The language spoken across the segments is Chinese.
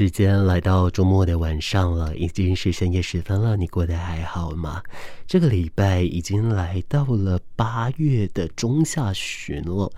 时间来到周末的晚上了，已经是深夜时分了。你过得还好吗？这个礼拜已经来到了八月的中下旬了，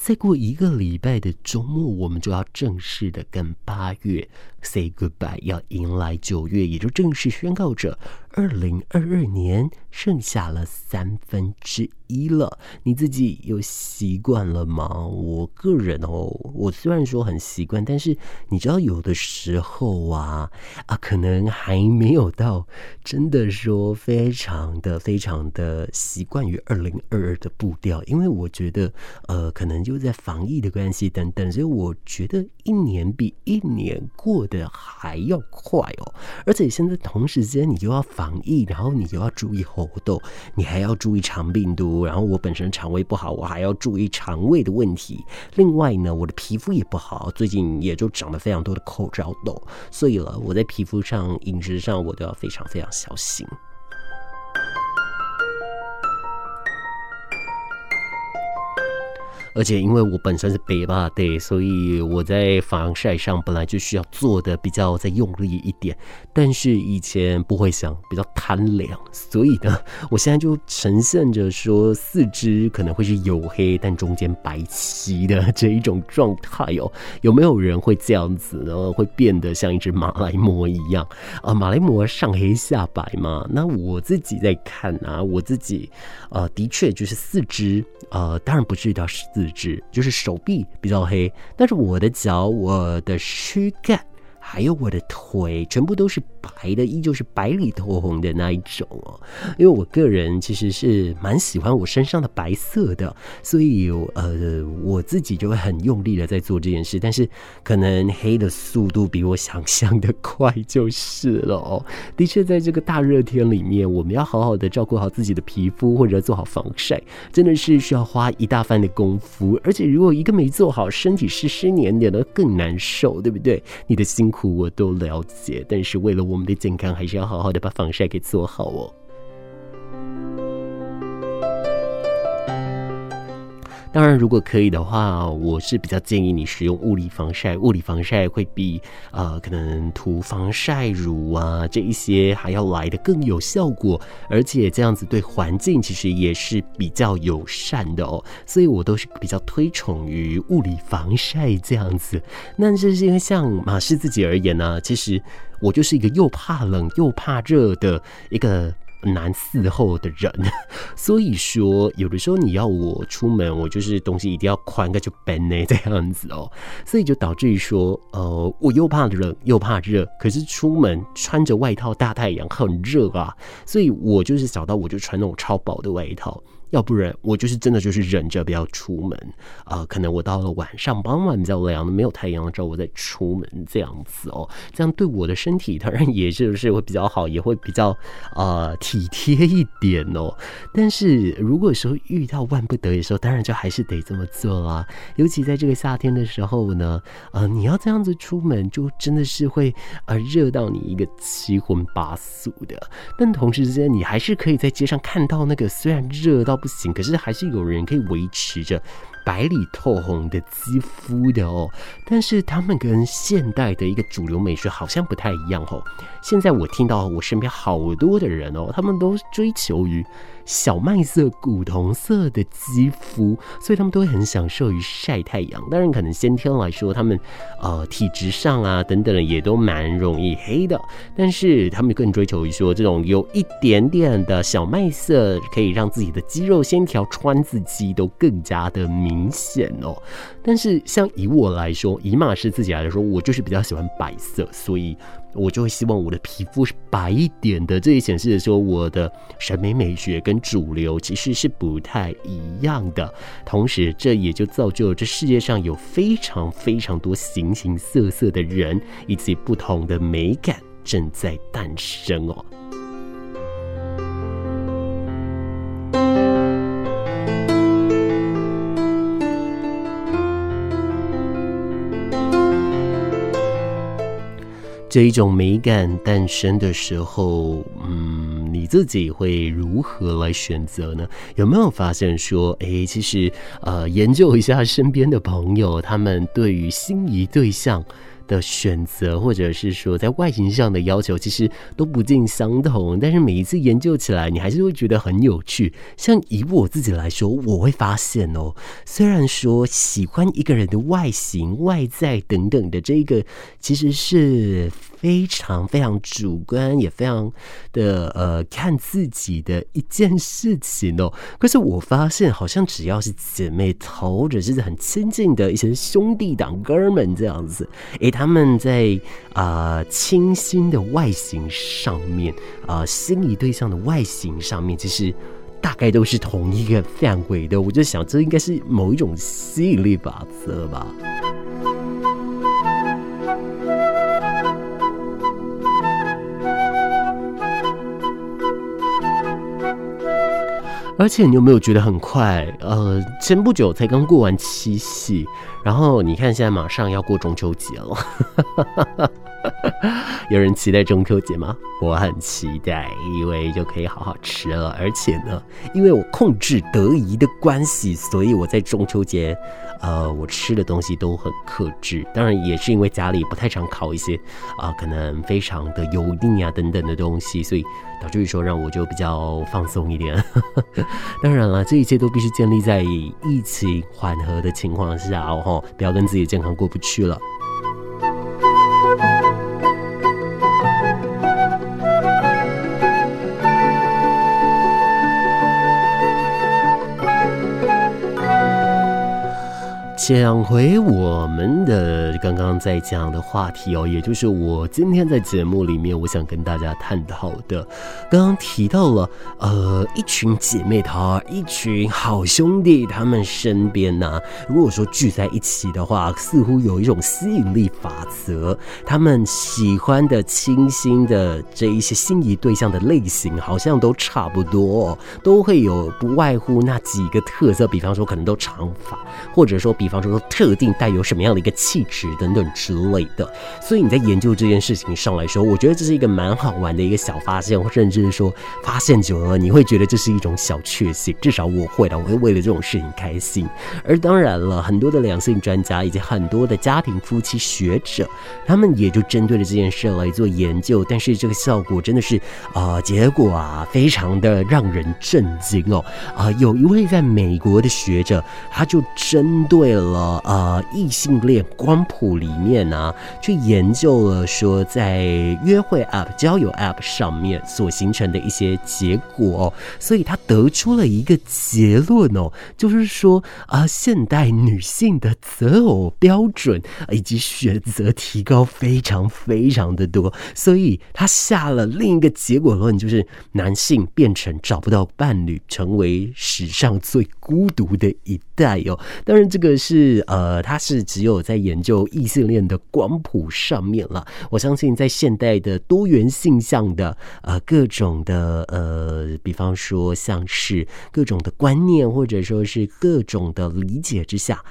再过一个礼拜的周末，我们就要正式的跟八月 say goodbye，要迎来九月，也就正式宣告着二零二二年剩下了三分之一了。你自己有习惯了吗？我个人哦，我虽然说很习惯，但是你知道，有的时候啊啊，可能还没有到真的说非常。的非常的习惯于二零二二的步调，因为我觉得，呃，可能就在防疫的关系等等，所以我觉得一年比一年过得还要快哦。而且现在同时间，你又要防疫，然后你又要注意喉痘，你还要注意肠病毒，然后我本身肠胃不好，我还要注意肠胃的问题。另外呢，我的皮肤也不好，最近也就长了非常多的口罩痘，所以了，我在皮肤上、饮食上，我都要非常非常小心。而且因为我本身是北吧的，所以我在防晒上本来就需要做的比较再用力一点。但是以前不会想，比较贪凉，所以呢，我现在就呈现着说四肢可能会是黝黑，但中间白皙的这一种状态哦。有没有人会这样子呢？会变得像一只马来貘一样啊？马来貘上黑下白嘛？那我自己在看啊，我自己呃，的确就是四肢呃，当然不至于到四肢，就是手臂比较黑，但是我的脚、我的躯干。还有我的腿，全部都是白的，依旧是白里透红的那一种哦。因为我个人其实是蛮喜欢我身上的白色的，所以呃，我自己就会很用力的在做这件事。但是可能黑的速度比我想象的快就是了哦。的确，在这个大热天里面，我们要好好的照顾好自己的皮肤，或者做好防晒，真的是需要花一大番的功夫。而且如果一个没做好，身体湿湿黏黏的更难受，对不对？你的辛苦。苦我都了解，但是为了我们的健康，还是要好好的把防晒给做好哦。当然，如果可以的话，我是比较建议你使用物理防晒。物理防晒会比呃可能涂防晒乳啊这一些还要来得更有效果，而且这样子对环境其实也是比较友善的哦。所以我都是比较推崇于物理防晒这样子。那这是因为像马氏自己而言呢，其实我就是一个又怕冷又怕热的一个。难伺候的人，所以说有的时候你要我出门，我就是东西一定要宽个就奔呢 这样子哦，所以就导致于说，呃，我又怕冷又怕热，可是出门穿着外套大太阳很热啊，所以我就是找到我就穿那种超薄的外套。要不然我就是真的就是忍着不要出门啊、可能我到了晚上傍晚比较凉的，没有太阳的时候我再出门这样子哦，这样对我的身体当然也就是会比较好，也会比较呃体贴一点哦。但是如果说遇到万不得已的时候，当然就还是得这么做啦。尤其在这个夏天的时候呢，呃，你要这样子出门，就真的是会呃热到你一个七荤八素的。但同时之间，你还是可以在街上看到那个虽然热到。不行，可是还是有人可以维持着白里透红的肌肤的哦。但是他们跟现代的一个主流美学好像不太一样哦。现在我听到我身边好多的人哦，他们都追求于。小麦色、古铜色的肌肤，所以他们都会很享受于晒太阳。当然，可能先天来说，他们呃体质上啊等等也都蛮容易黑的。但是他们更追求于说，这种有一点点的小麦色，可以让自己的肌肉线条、川字肌都更加的明明显哦。但是像以我来说，以马氏自己来说，我就是比较喜欢白色，所以。我就会希望我的皮肤是白一点的，这也显示的说我的审美美学跟主流其实是不太一样的。同时，这也就造就了这世界上有非常非常多形形色色的人，以及不同的美感正在诞生哦。这一种美感诞生的时候，嗯，你自己会如何来选择呢？有没有发现说，哎，其实，呃，研究一下身边的朋友，他们对于心仪对象的选择，或者是说在外形上的要求，其实都不尽相同。但是每一次研究起来，你还是会觉得很有趣。像以我自己来说，我会发现哦，虽然说喜欢一个人的外形、外在等等的这个，其实是非常非常主观，也非常的呃看自己的一件事情哦。可是我发现，好像只要是姐妹头，或者是很亲近的一些兄弟党哥们这样子，诶。他们在啊、呃、清新的外形上面，啊、呃、心仪对象的外形上面，其实大概都是同一个范围的。我就想，这应该是某一种吸引力法则吧。而且你有没有觉得很快？呃，前不久才刚过完七夕，然后你看现在马上要过中秋节了。有人期待中秋节吗？我很期待，因为就可以好好吃了。而且呢，因为我控制得宜的关系，所以我在中秋节，呃，我吃的东西都很克制。当然，也是因为家里不太常烤一些啊、可能非常的油腻啊等等的东西，所以导致于说让我就比较放松一点。当然了，这一切都必须建立在疫情缓和的情况下哦，不要跟自己的健康过不去了。讲回我们的刚刚在讲的话题哦，也就是我今天在节目里面我想跟大家探讨的。刚刚提到了，呃，一群姐妹淘，一群好兄弟，他们身边呢，如果说聚在一起的话，似乎有一种吸引力法则。他们喜欢的、清新的这一些心仪对象的类型，好像都差不多，都会有不外乎那几个特色，比方说可能都长发，或者说比方。说特定带有什么样的一个气质等等之类的，所以你在研究这件事情上来说，我觉得这是一个蛮好玩的一个小发现，甚至是说发现久了，你会觉得这是一种小确幸。至少我会的，我会为了这种事情开心。而当然了，很多的两性专家以及很多的家庭夫妻学者，他们也就针对了这件事来做研究。但是这个效果真的是啊、呃，结果啊，非常的让人震惊哦。啊、有一位在美国的学者，他就针对了。了呃，异性恋光谱里面呢、去研究了说在约会 App、交友 App 上面所形成的一些结果、哦，所以他得出了一个结论哦，就是说啊、呃，现代女性的择偶标准以及选择提高非常非常的多，所以他下了另一个结果论，就是男性变成找不到伴侣，成为史上最孤独的一带有。当然，这个是。呃，它是只有在研究异性恋的光谱上面了。我相信在现代的多元性向的呃各种的呃，比方说像是各种的观念，或者说是各种的理解之下。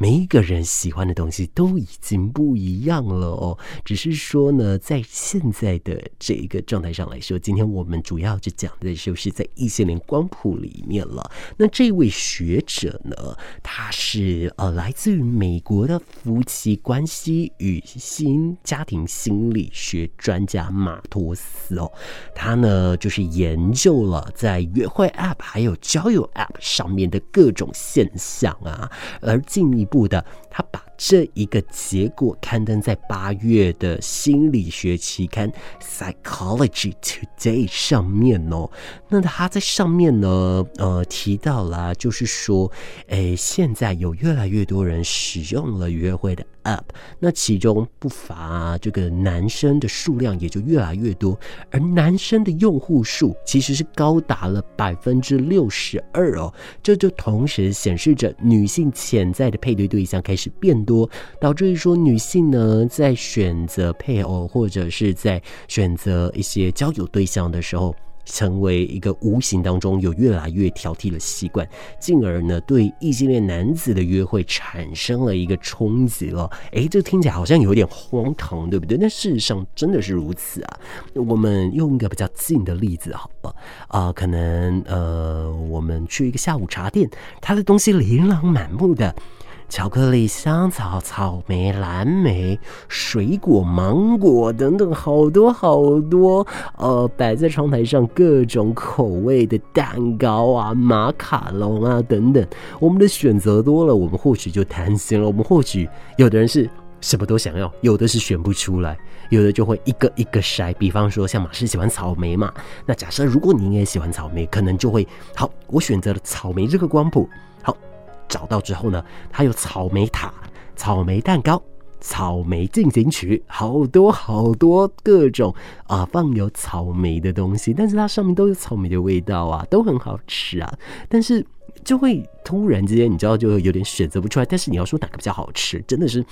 每一个人喜欢的东西都已经不一样了哦，只是说呢，在现在的这一个状态上来说，今天我们主要就讲的就是在异性恋光谱里面了。那这位学者呢，他是呃来自于美国的夫妻关系与新家庭心理学专家马托斯哦，他呢就是研究了在约会 App 还有交友 App 上面的各种现象啊，而进一步。不的，他把这一个结果刊登在八月的心理学期刊《Psychology Today》上面哦。那他在上面呢，呃，提到了，就是说，诶，现在有越来越多人使用了约会的。App，那其中不乏这个男生的数量也就越来越多，而男生的用户数其实是高达了百分之六十二哦，这就同时显示着女性潜在的配对对象开始变多，导致于说女性呢在选择配偶或者是在选择一些交友对象的时候。成为一个无形当中有越来越挑剔的习惯，进而呢对异性恋男子的约会产生了一个冲击了。诶，这听起来好像有点荒唐，对不对？但事实上真的是如此啊。我们用一个比较近的例子好了，啊、可能呃，我们去一个下午茶店，他的东西琳琅满目的。巧克力、香草、草莓、蓝莓、水果、芒果等等，好多好多，呃，摆在窗台上各种口味的蛋糕啊、马卡龙啊等等。我们的选择多了，我们或许就贪心了。我们或许有的人是什么都想要，有的是选不出来，有的就会一个一个筛。比方说，像马氏喜欢草莓嘛，那假设如果你也喜欢草莓，可能就会好，我选择了草莓这个光谱。找到之后呢，它有草莓塔、草莓蛋糕、草莓进行曲，好多好多各种啊放有草莓的东西，但是它上面都有草莓的味道啊，都很好吃啊，但是。就会突然之间，你知道，就有点选择不出来。但是你要说哪个比较好吃，真的是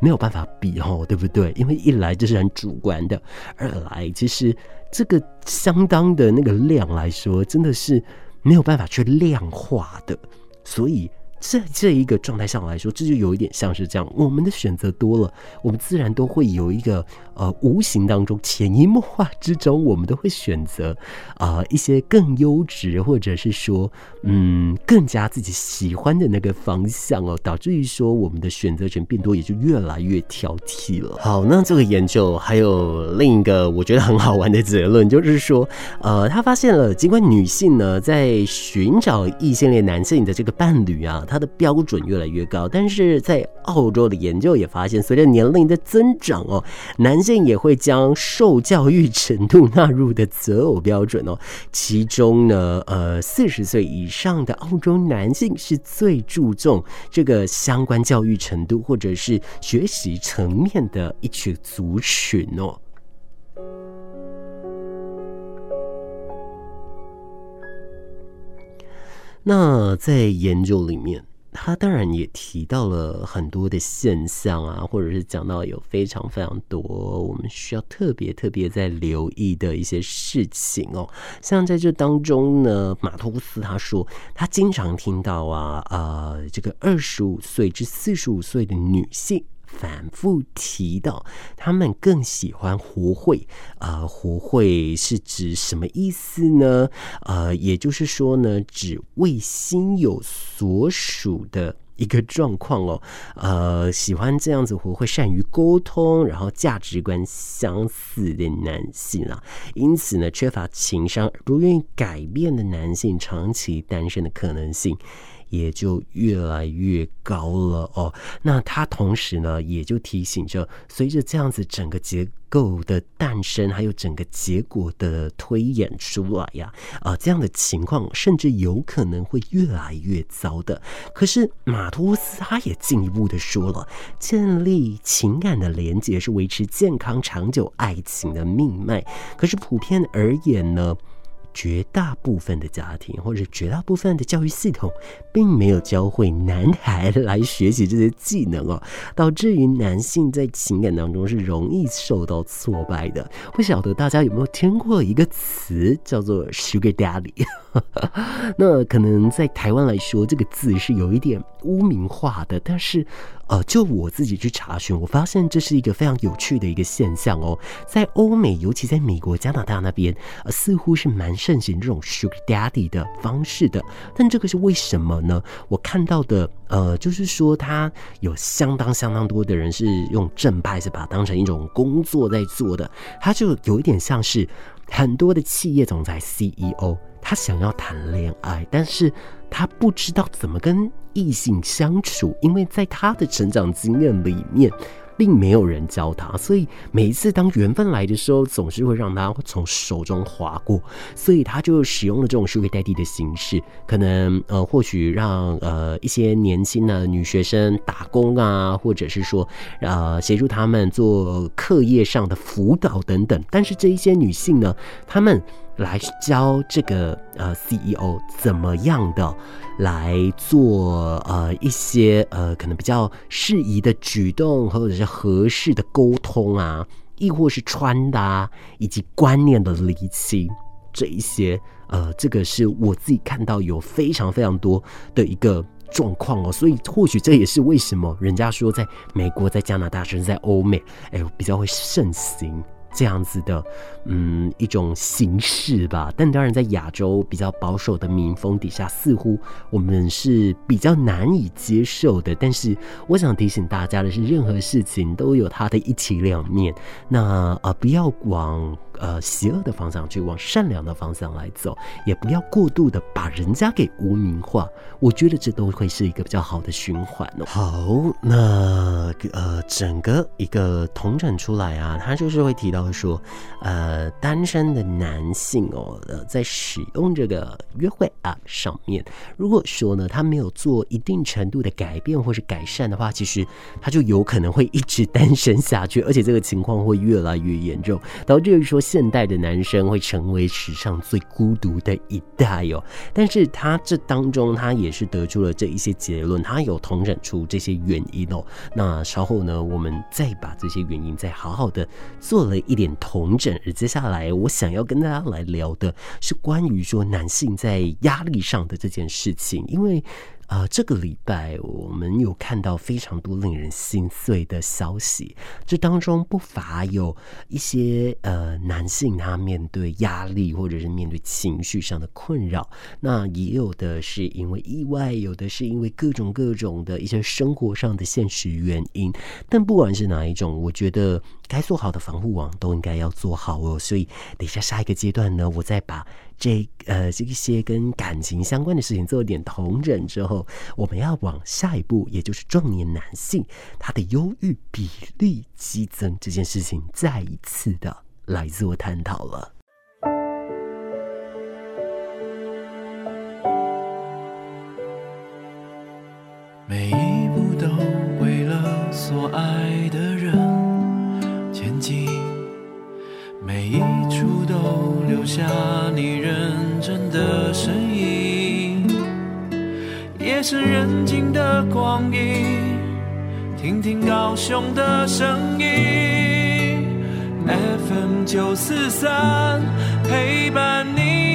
没有办法比哦，对不对？因为一来这是很主观的，二来其实这个相当的那个量来说，真的是没有办法去量化的，所以。在这一个状态上来说，这就有一点像是这样。我们的选择多了，我们自然都会有一个呃，无形当中、潜移默化之中，我们都会选择啊、呃、一些更优质，或者是说嗯更加自己喜欢的那个方向哦，导致于说我们的选择权变多，也就越来越挑剔了。好，那这个研究还有另一个我觉得很好玩的结论，就是说呃，他发现了，尽管女性呢在寻找异性恋男性的这个伴侣啊。它的标准越来越高，但是在澳洲的研究也发现，随着年龄的增长哦，男性也会将受教育程度纳入的择偶标准哦。其中呢，呃，四十岁以上的澳洲男性是最注重这个相关教育程度或者是学习层面的一群族群哦。那在研究里面，他当然也提到了很多的现象啊，或者是讲到有非常非常多我们需要特别特别在留意的一些事情哦。像在这当中呢，马托斯他说，他经常听到啊，呃，这个二十五岁至四十五岁的女性。反复提到，他们更喜欢活会，呃，活会是指什么意思呢？呃，也就是说呢，指为心有所属的一个状况哦。呃，喜欢这样子活会，善于沟通，然后价值观相似的男性啊，因此呢，缺乏情商、不愿意改变的男性，长期单身的可能性。也就越来越高了哦。那它同时呢，也就提醒着，随着这样子整个结构的诞生，还有整个结果的推演出来呀，啊，这样的情况甚至有可能会越来越糟的。可是马托斯他也进一步的说了，建立情感的连接是维持健康长久爱情的命脉。可是普遍而言呢，绝大部分的家庭或者绝大部分的教育系统，并没有教会男孩来学习这些技能哦，导致于男性在情感当中是容易受到挫败的。不晓得大家有没有听过一个词叫做 “Sugar Daddy”？那可能在台湾来说，这个字是有一点污名化的，但是。呃，就我自己去查询，我发现这是一个非常有趣的一个现象哦。在欧美，尤其在美国、加拿大那边，呃，似乎是蛮盛行这种 sugar daddy 的方式的。但这个是为什么呢？我看到的，呃，就是说他有相当相当多的人是用正派，是把它当成一种工作在做的。他就有一点像是很多的企业总裁 CEO，他想要谈恋爱，但是他不知道怎么跟。异性相处，因为在他的成长经验里面，并没有人教他，所以每一次当缘分来的时候，总是会让他从手中划过，所以他就使用了这种 Sugar Daddy 的形式，可能呃，或许让呃一些年轻的女学生打工啊，或者是说呃协助他们做课业上的辅导等等，但是这一些女性呢，她们。来教这个呃 CEO 怎么样的来做呃一些呃可能比较适宜的举动，或者是合适的沟通啊，亦或是穿搭以及观念的厘清，这一些呃这个是我自己看到有非常非常多的一个状况哦，所以或许这也是为什么人家说在美国、在加拿大甚至在欧美，哎，比较会盛行。这样子的，嗯，一种形式吧。但当然，在亚洲比较保守的民风底下，似乎我们是比较难以接受的。但是，我想提醒大家的是，任何事情都有它的一体两面。那啊，不要往呃邪恶的方向去，往善良的方向来走，也不要过度的把人家给污名化。我觉得这都会是一个比较好的循环哦。好，那呃，整个一个统整出来啊，他就是会提到说，呃，单身的男性哦，呃，在使用这个约会 App 上面，如果说呢，他没有做一定程度的改变或是改善的话，其实他就有可能会一直单身下去，而且这个情况会越来越严重，导致于说现代的男生会成为史上最孤独的一代哦。但是他这当中，他也是得出了这一些结论，他有统整出这些原因哦。那稍后呢，我们再把这些原因再好好的做了一点统整。而接下来，我想要跟大家来聊的是关于说男性在压力上的这件事情，因为。呃，这个礼拜我们有看到非常多令人心碎的消息，这当中不乏有一些呃男性他面对压力或者是面对情绪上的困扰，那也有的是因为意外，有的是因为各种各种的一些生活上的现实原因，但不管是哪一种，我觉得该做好的防护网都应该要做好哦。所以等一下下一个阶段呢，我再把。这呃，这一些跟感情相关的事情做一点同整之后，我们要往下一步，也就是壮年男性他的忧郁比例激增这件事情，再一次的来做探讨了。高雄的声音，FM 九四三陪伴你。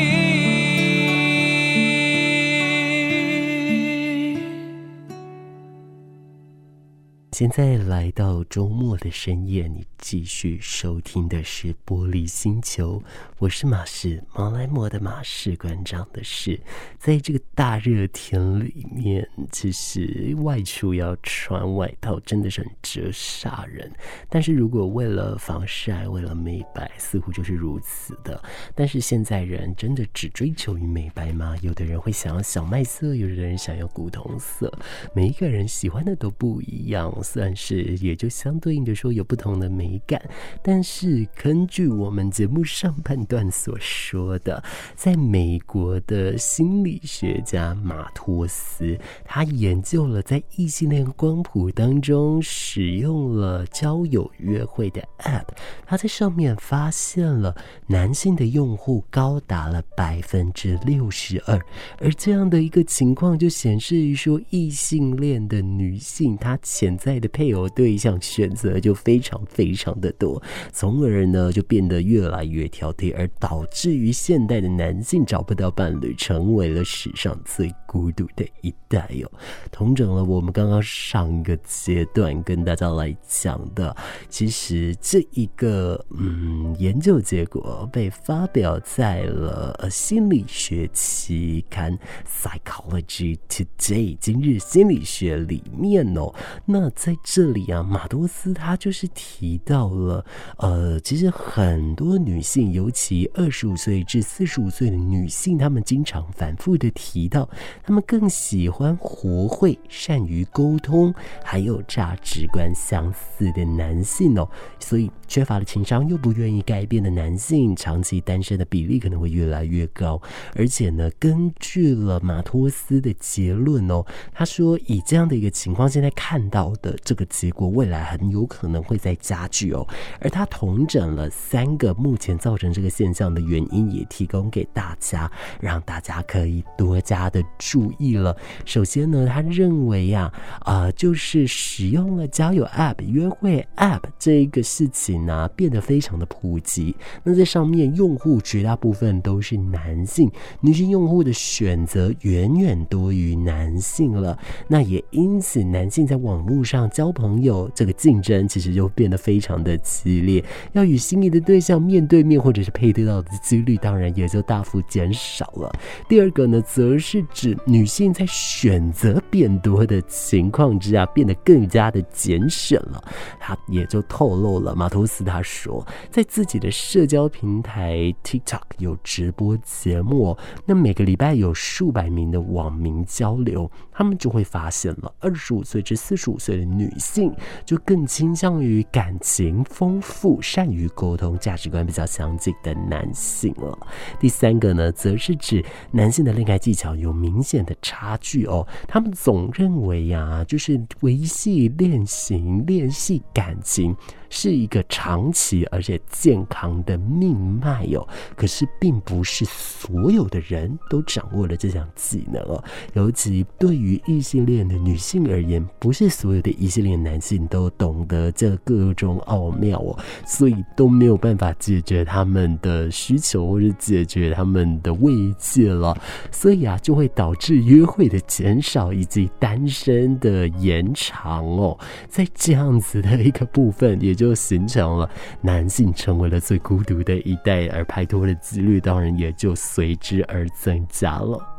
现在来到周末的深夜，你继续收听的是《玻璃星球》，我是马氏，马来莫的马氏馆长的士。在这个大热天里面，其实外出要穿外套真的是很折煞人。但是如果为了防晒，为了美白，似乎就是如此的。但是现在人真的只追求于美白吗？有的人会想要小麦色，有的人想要古铜色，每一个人喜欢的都不一样。算是也就相对应的说有不同的美美感，但是根据我们节目上半段所说的，在美国的心理学家马托斯，他研究了在异性恋光谱当中使用了交友约会的 App，他在上面发现了男性的用户高达了百分之六十二，而这样的一个情况就显示说异性恋的女性她潜在的配偶对象选择就非常非常的多，从而呢就变得越来越挑剔，而导致于现代的男性找不到伴侣，成为了史上最孤独的一代哟。同整了我们刚刚上一个阶段跟大家来讲的，其实这一个嗯研究结果被发表在了心理学期刊《Psychology Today》今日心理学里面哦，那。在这里啊，马多斯他就是提到到了，呃，其实很多女性，尤其二十五岁至四十五岁的女性，她们经常反复的提到，她们更喜欢活会、善于沟通，还有价值观相似的男性哦。所以，缺乏了情商又不愿意改变的男性，长期单身的比例可能会越来越高。而且呢，根据了马托斯的结论哦，他说以这样的一个情况，现在看到的。这个结果未来很有可能会再加剧哦，而他同整了三个目前造成这个现象的原因，也提供给大家，让大家可以多加的注意了。首先呢，他认为呀，啊、呃，就是使用了交友 App、约会 App 这一个事情那变得非常的普及。那在上面用户绝大部分都是男性，女性用户的选择远远多于男性了。那也因此，男性在网络上交朋友这个竞争其实就变得非常的激烈，要与心仪的对象面对面或者是配对到的几率，当然也就大幅减少了。第二个呢，则是指女性在选择变多的情况之下，变得更加的谨慎了。他也就透露了，马头斯他说，在自己的社交平台 TikTok 有直播节目，那每个礼拜有数百名的网民交流，他们就会发现了，二十五岁至四十五岁的女性就更倾向于感情丰富、善于沟通、价值观比较相近的男性了。第三个呢，则是指男性的恋爱技巧有明显的差距哦，他们总认为呀、就是维系恋情、练习感情。是一个长期而且健康的命脉哟，可是并不是所有的人都掌握了这项技能哦。尤其对于异性恋的女性而言，不是所有的异性恋男性都懂得这各种奥妙哦，所以都没有办法解决他们的需求或者解决他们的慰藉了。所以啊，就会导致约会的减少以及单身的延长哦。在这样子的一个部分，也。就形成了男性成为了最孤独的一代，而拍拖的几率当然也就随之而增加了。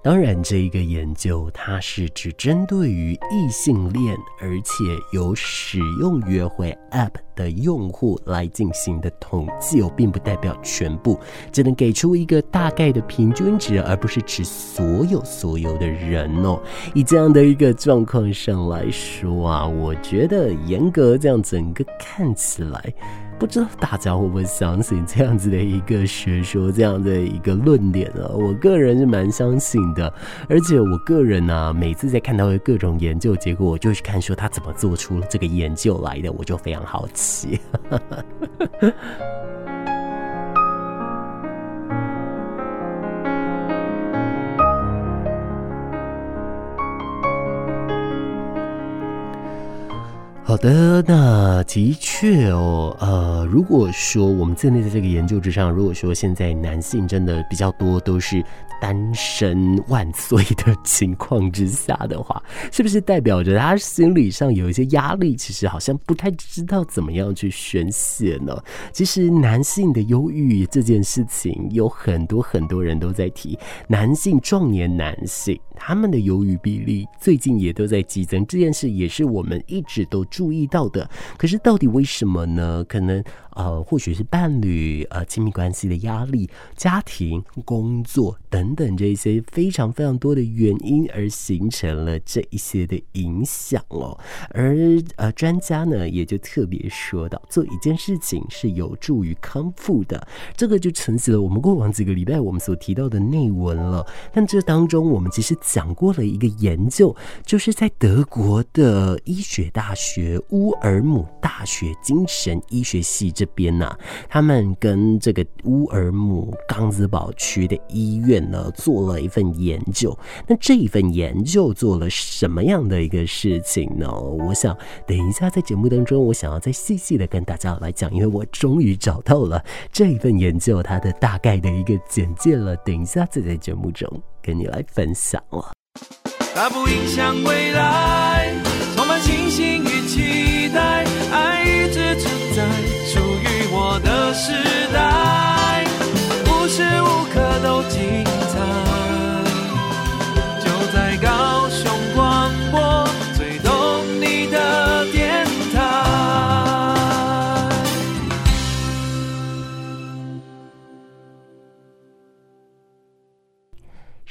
当然，这一个研究它是只针对于异性恋，而且有使用约会 App 的用户来进行的统计哦，并不代表全部，只能给出一个大概的平均值，而不是指所有所有的人哦。以这样的一个状况上来说啊，我觉得严格这样整个看起来。不知道大家会不会相信这样子的一个学说，这样的一个论点呢？我个人是蛮相信的，而且我个人呢、每次在看到各种研究结果，我就去看说他怎么做出这个研究来的，我就非常好奇。好的，那的确哦，呃，如果说我们建立在这个研究之上，如果说现在男性真的比较多都是单身万岁的情况之下的话，是不是代表着他心理上有一些压力？其实好像不太知道怎么样去宣泄呢？其实男性的忧郁这件事情，有很多很多人都在提，男性壮年男性他们的忧郁比例最近也都在激增，这件事也是我们一直都。注意到的，可是到底为什么呢？可能呃，或许是伴侣呃亲密关系的压力、家庭、工作等等这一些非常非常多的原因，而形成了这一些的影响哦。而呃，专家呢也就特别说到，做一件事情是有助于康复的，这个就承袭了我们过往几个礼拜我们所提到的内文了。但这当中，我们其实讲过了一个研究，就是在德国的医学大学。乌尔姆大学精神医学系这边呢、他们跟这个乌尔姆冈兹堡区的医院呢做了一份研究。那这一份研究做了什么样的一个事情呢？我想等一下在节目当中，我想要再细细的跟大家来讲，因为我终于找到了这一份研究它的大概的一个简介了。等一下再在节目中跟你来分享了。它不影响未来，充满信心与期待，爱一直存，时代，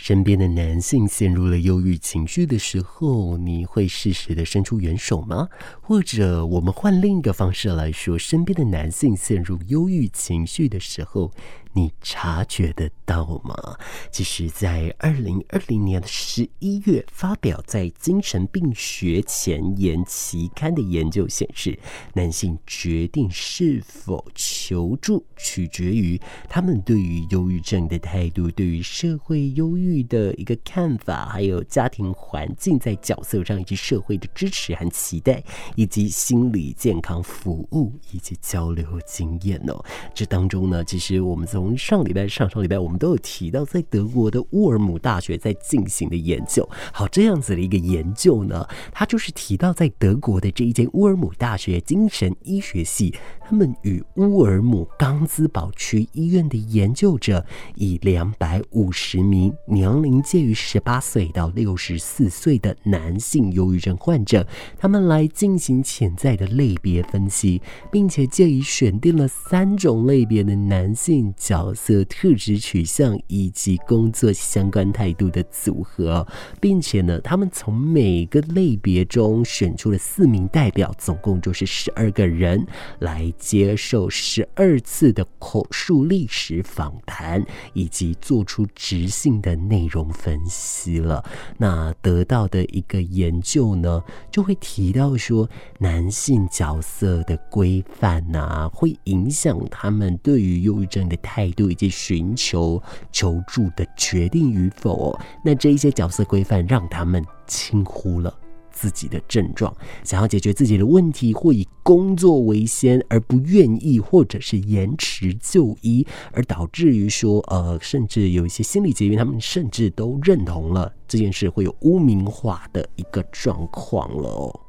身边的男性陷入了忧郁情绪的时候，你会适时的伸出援手吗？或者我们换另一个方式来说，身边的男性陷入忧郁情绪的时候，你察觉得到吗？其实在二零二零年的十一月发表在《精神病学前沿》期刊的研究显示，男性决定是否求助，取决于他们对于忧郁症的态度、对于社会忧郁的一个看法，还有家庭环境在角色上以及社会的支持和期待，以及心理健康服务以及交流经验哦。这当中呢，其实我们从上礼拜、上上礼拜，我们都有提到，在德国的乌尔姆大学在进行的研究。好，这样子的一个研究呢，它就是提到在德国的这一间乌尔姆大学精神医学系，他们与乌尔姆冈兹堡区医院的研究者，以两百五十名年龄介于十八岁到六十四岁的男性忧郁症患者，他们来进行潜在的类别分析，并且借以选定了三种类别的男性角角色特质取向以及工作相关态度的组合，并且呢，他们从每个类别中选出了四名代表，总共就是十二个人，来接受十二次的口述历史访谈，以及做出质性的内容分析了。那得到的一个研究呢，就会提到说，男性角色的规范啊，会影响他们对于忧郁症的态态度以及寻求求助的决定与否。那这一些角色规范让他们轻忽了自己的症状，想要解决自己的问题，或以工作为先，而不愿意或者是延迟就医，而导致于说，呃，甚至有一些心理疾病，他们甚至都认同了这件事会有污名化的一个状况了。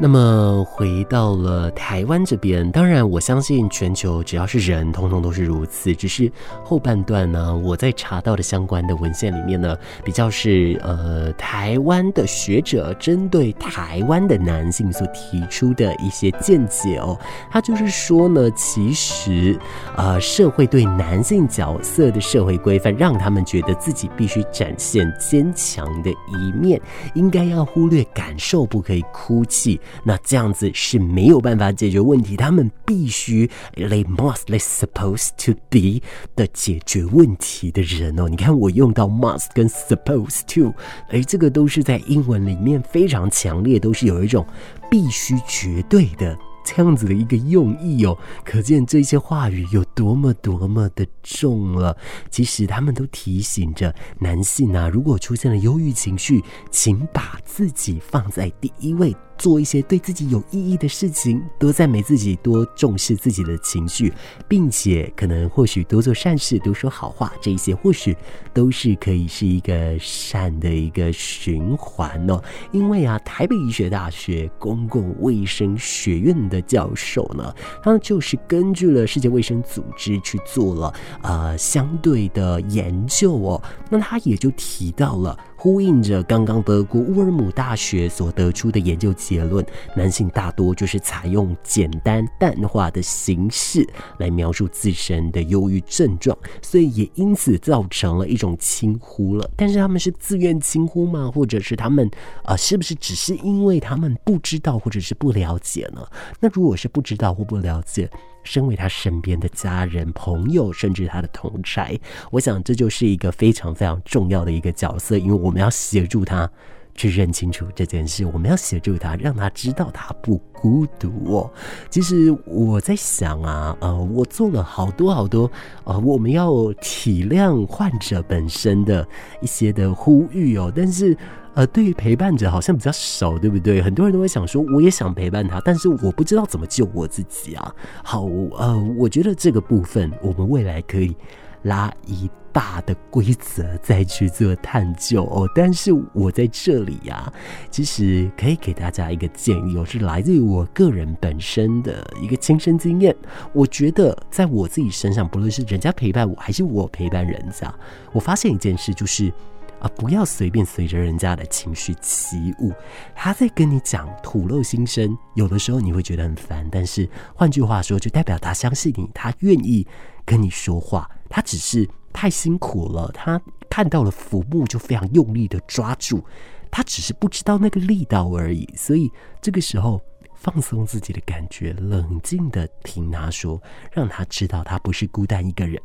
那么回到了台湾这边，当然我相信全球只要是人，通通都是如此。只是后半段呢，我在查到的相关的文献里面呢，比较是呃台湾的学者针对台湾的男性所提出的一些见解哦。他就是说呢，其实呃社会对男性角色的社会规范，让他们觉得自己必须展现坚强的一面，应该要忽略感受，不可以哭泣。那这样子是没有办法解决问题，他们必须 they must they supposed to be 的解决问题的人哦。你看我用到 must 跟 supposed to，哎，这个都是在英文里面非常强烈，都是有一种必须绝对的。这样子的一个用意哦，可见这些话语有多么多么的重了。其实他们都提醒着男性啊，如果出现了忧郁情绪，请把自己放在第一位。做一些对自己有意义的事情，多赞美自己，多重视自己的情绪，并且可能或许多做善事，多说好话，这一些或许都是可以是一个善的一个循环哦。因为啊，台北医学大学公共卫生学院的教授呢，他就是根据了世界卫生组织去做了呃相对的研究哦，那他也就提到了。呼应着刚刚德国乌尔姆大学所得出的研究结论，男性大多就是采用简单淡化的形式来描述自身的忧郁症状，所以也因此造成了一种轻忽了。但是他们是自愿轻忽吗？或者是他们啊、呃，是不是只是因为他们不知道或者是不了解呢？那如果是不知道或不了解，身为他身边的家人、朋友，甚至他的同侪，我想这就是一个非常非常重要的一个角色，因为我们要协助他去认清楚这件事，我们要协助他，让他知道他不孤独哦。其实我在想啊，呃，我做了好多好多，呃，我们要体谅患者本身的一些的呼吁哦，但是。呃，对于陪伴者好像比较少，对不对？很多人都会想说，我也想陪伴他，但是我不知道怎么救我自己啊。好，呃，我觉得这个部分我们未来可以拉一大的规则再去做探究哦。但是我在这里呀、其实可以给大家一个建议哦，是来自于我个人本身的一个亲身经验。我觉得在我自己身上，不论是人家陪伴我，还是我陪伴人家，我发现一件事就是。啊，不要随便随着人家的情绪起舞。他在跟你讲吐露心声，有的时候你会觉得很烦，但是换句话说，就代表他相信你，他愿意跟你说话。他只是太辛苦了，他看到了浮木就非常用力的抓住，他只是不知道那个力道而已。所以这个时候放松自己的感觉，冷静的听他说，让他知道他不是孤单一个人。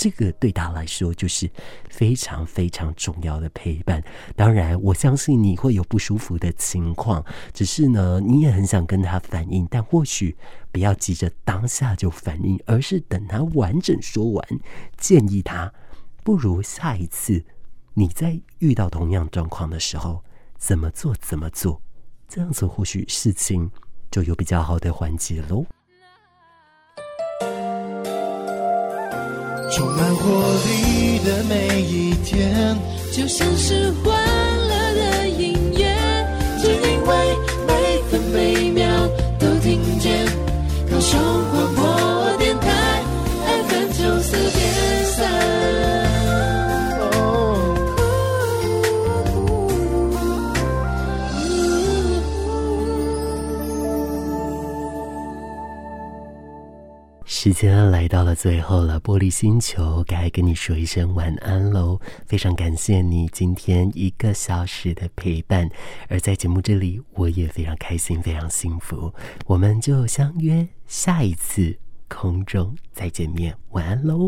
这个对他来说就是非常非常重要的陪伴。当然，我相信你会有不舒服的情况，只是呢，你也很想跟他反映，但或许不要急着当下就反应，而是等他完整说完。建议他，不如下一次你在遇到同样状况的时候，怎么做怎么做，这样子或许事情就有比较好的缓解喽。充满活力的每一天，就像是花时间来到了最后了，玻璃星球该跟你说一声晚安喽！非常感谢你今天一个小时的陪伴，而在节目这里，我也非常开心，非常幸福。我们就相约下一次空中再见面，晚安喽！